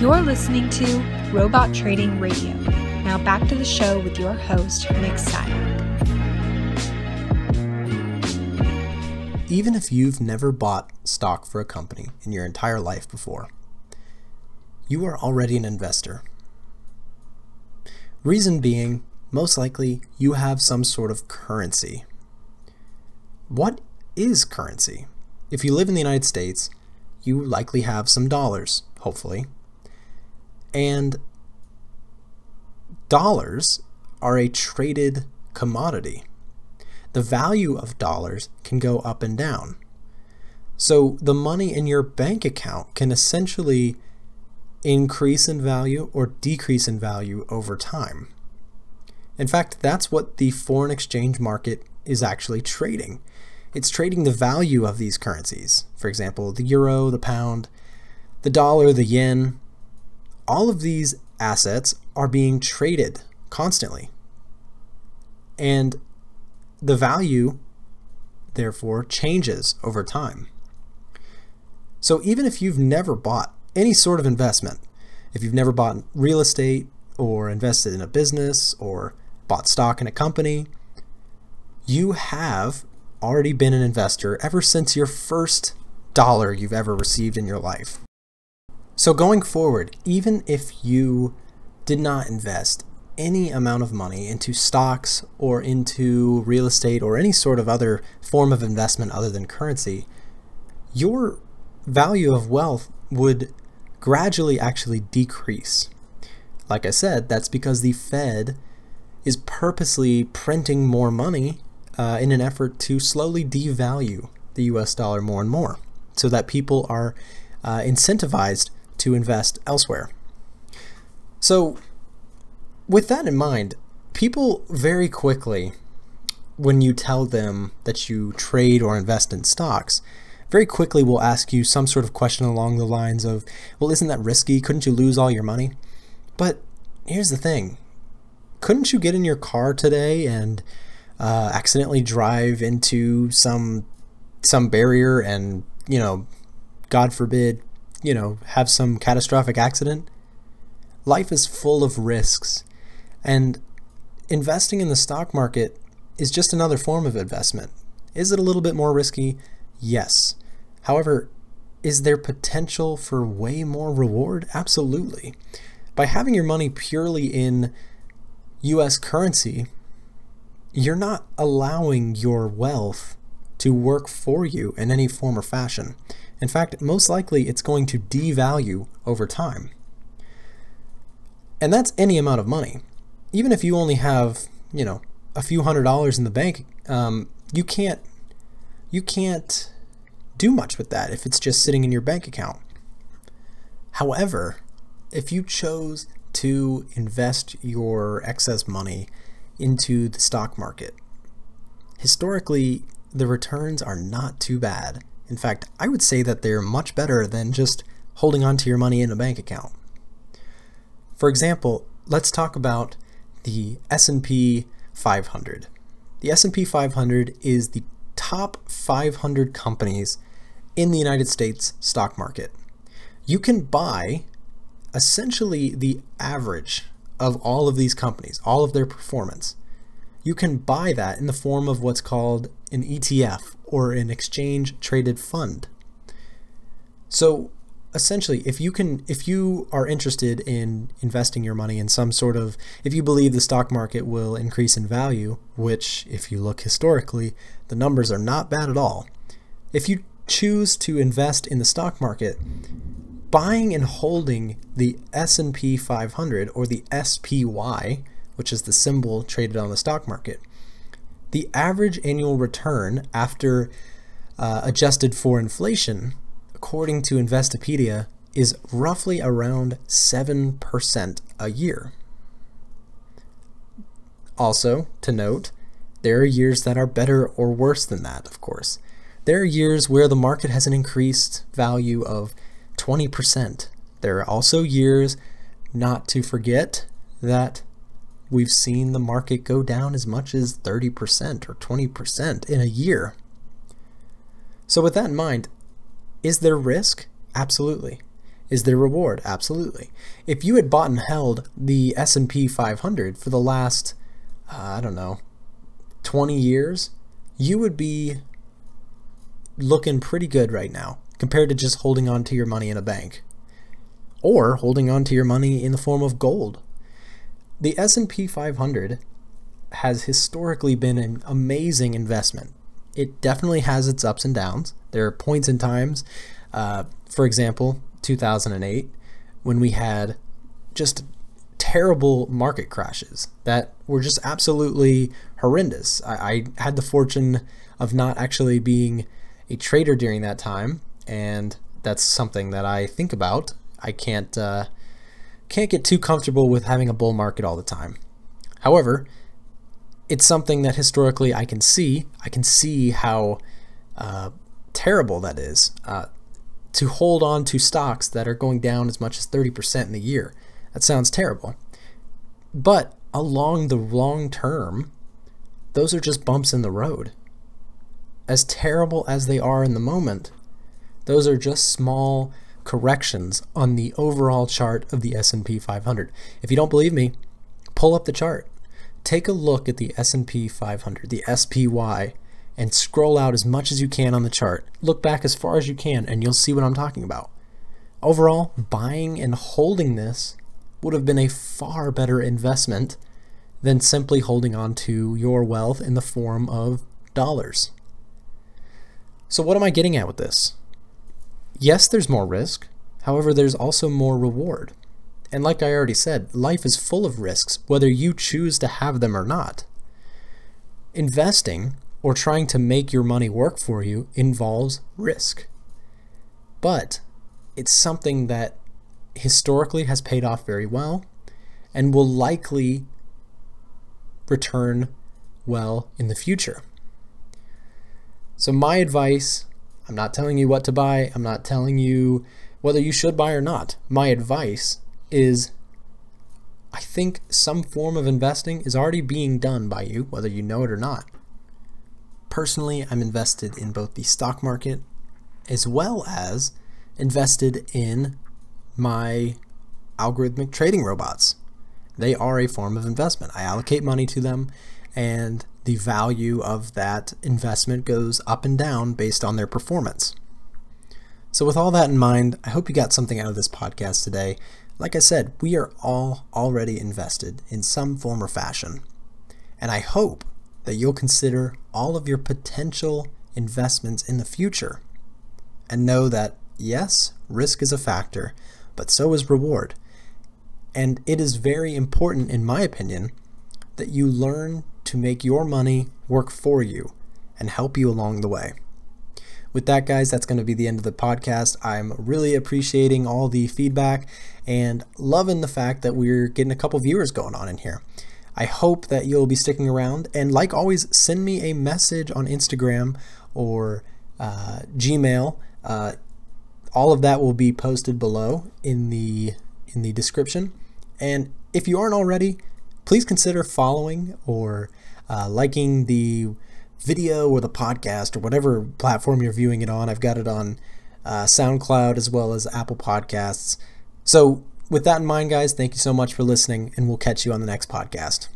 You're listening to Robot Trading Radio. Now back to the show with your host, Nick Sayak. Even if you've never bought stock for a company in your entire life before, you are already an investor. Reason being, most likely you have some sort of currency. What is currency? If you live in the United States, you likely have some dollars, hopefully. And dollars are a traded commodity. The value of dollars can go up and down. So the money in your bank account can essentially increase in value or decrease in value over time. In fact, that's what the foreign exchange market is actually trading. It's trading the value of these currencies. For example, the euro, the pound, the dollar, the yen. All of these assets are being traded constantly. And the value, therefore, changes over time. So even if you've never bought any sort of investment, if you've never bought real estate or invested in a business or bought stock in a company, you have already been an investor ever since your first dollar you've ever received in your life. So going forward, even if you did not invest any amount of money into stocks or into real estate or any sort of other form of investment other than currency, your value of wealth would gradually actually decrease. Like I said, that's because the Fed is purposely printing more money uh, in an effort to slowly devalue the US dollar more and more so that people are uh, incentivized to invest elsewhere. So, with that in mind, people very quickly, when you tell them that you trade or invest in stocks, very quickly will ask you some sort of question along the lines of, well, isn't that risky? Couldn't you lose all your money? But here's the thing couldn't you get in your car today and uh, accidentally drive into some some barrier and you know god forbid you know have some catastrophic accident life is full of risks and investing in the stock market is just another form of investment is it a little bit more risky yes However, is there potential for way more reward? Absolutely. By having your money purely in US currency, you're not allowing your wealth to work for you in any form or fashion. In fact, most likely it's going to devalue over time. And that's any amount of money. Even if you only have, you know, a few hundred dollars in the bank, um, you can't you can't do much with that if it's just sitting in your bank account. However, if you chose to invest your excess money into the stock market, historically, the returns are not too bad. In fact, I would say that they're much better than just holding on to your money in a bank account. For example, let's talk about the S&P 500. The S&P 500 is the top 500 companies in the United States stock market. You can buy essentially the average of all of these companies, all of their performance. You can buy that in the form of what's called an ETF or an exchange traded fund. So essentially if you can if you are interested in investing your money in some sort of if you believe the stock market will increase in value which if you look historically the numbers are not bad at all if you choose to invest in the stock market, buying and holding the S&P 500 or the SPY, which is the symbol traded on the stock market, the average annual return after uh, adjusted for inflation, according to Investopedia, is roughly around 7% a year. Also, to note, there are years that are better or worse than that, of course. There are years where the market has an increased value of 20%. There are also years, not to forget, that we've seen the market go down as much as 30% or 20% in a year. So, with that in mind, is there risk? Absolutely. Is there reward? Absolutely. If you had bought and held the S&P 500 for the last uh, I don't know 20 years, you would be looking pretty good right now compared to just holding on to your money in a bank or holding on to your money in the form of gold. The S&P 500 has historically been an amazing investment. It definitely has its ups and downs. There are points in times, uh, for example, 2008, when we had just terrible market crashes that were just absolutely horrendous. I, I had the fortune of not actually being a trader during that time, and that's something that I think about. I can't uh, can't get too comfortable with having a bull market all the time. However, it's something that historically I can see. I can see how uh, terrible that is. Uh, to hold on to stocks that are going down as much as 30% in the year. That sounds terrible. But along the long term, those are just bumps in the road. As terrible as they are in the moment, those are just small corrections on the overall chart of the S&P 500. If you don't believe me, pull up the chart. Take a look at the S&P 500, the SPY, and scroll out as much as you can on the chart. Look back as far as you can and you'll see what I'm talking about. Overall, buying and holding this would have been a far better investment than simply holding on to your wealth in the form of dollars. So, what am I getting at with this? Yes, there's more risk. However, there's also more reward. And like I already said, life is full of risks, whether you choose to have them or not. Investing or trying to make your money work for you involves risk. But it's something that historically has paid off very well and will likely return well in the future. So, my advice I'm not telling you what to buy, I'm not telling you whether you should buy or not. My advice is I think some form of investing is already being done by you, whether you know it or not. Personally, I'm invested in both the stock market as well as invested in my algorithmic trading robots. They are a form of investment. I allocate money to them, and the value of that investment goes up and down based on their performance. So, with all that in mind, I hope you got something out of this podcast today. Like I said, we are all already invested in some form or fashion. And I hope that you'll consider all of your potential investments in the future and know that, yes, risk is a factor, but so is reward. And it is very important, in my opinion, that you learn to make your money work for you and help you along the way. With that, guys, that's going to be the end of the podcast. I'm really appreciating all the feedback and loving the fact that we're getting a couple viewers going on in here. I hope that you'll be sticking around. And like always, send me a message on Instagram or uh, Gmail. Uh, all of that will be posted below in the in the description. And if you aren't already, please consider following or uh, liking the video or the podcast or whatever platform you're viewing it on. I've got it on uh, SoundCloud as well as Apple Podcasts. So with that in mind, guys, thank you so much for listening, and we'll catch you on the next podcast.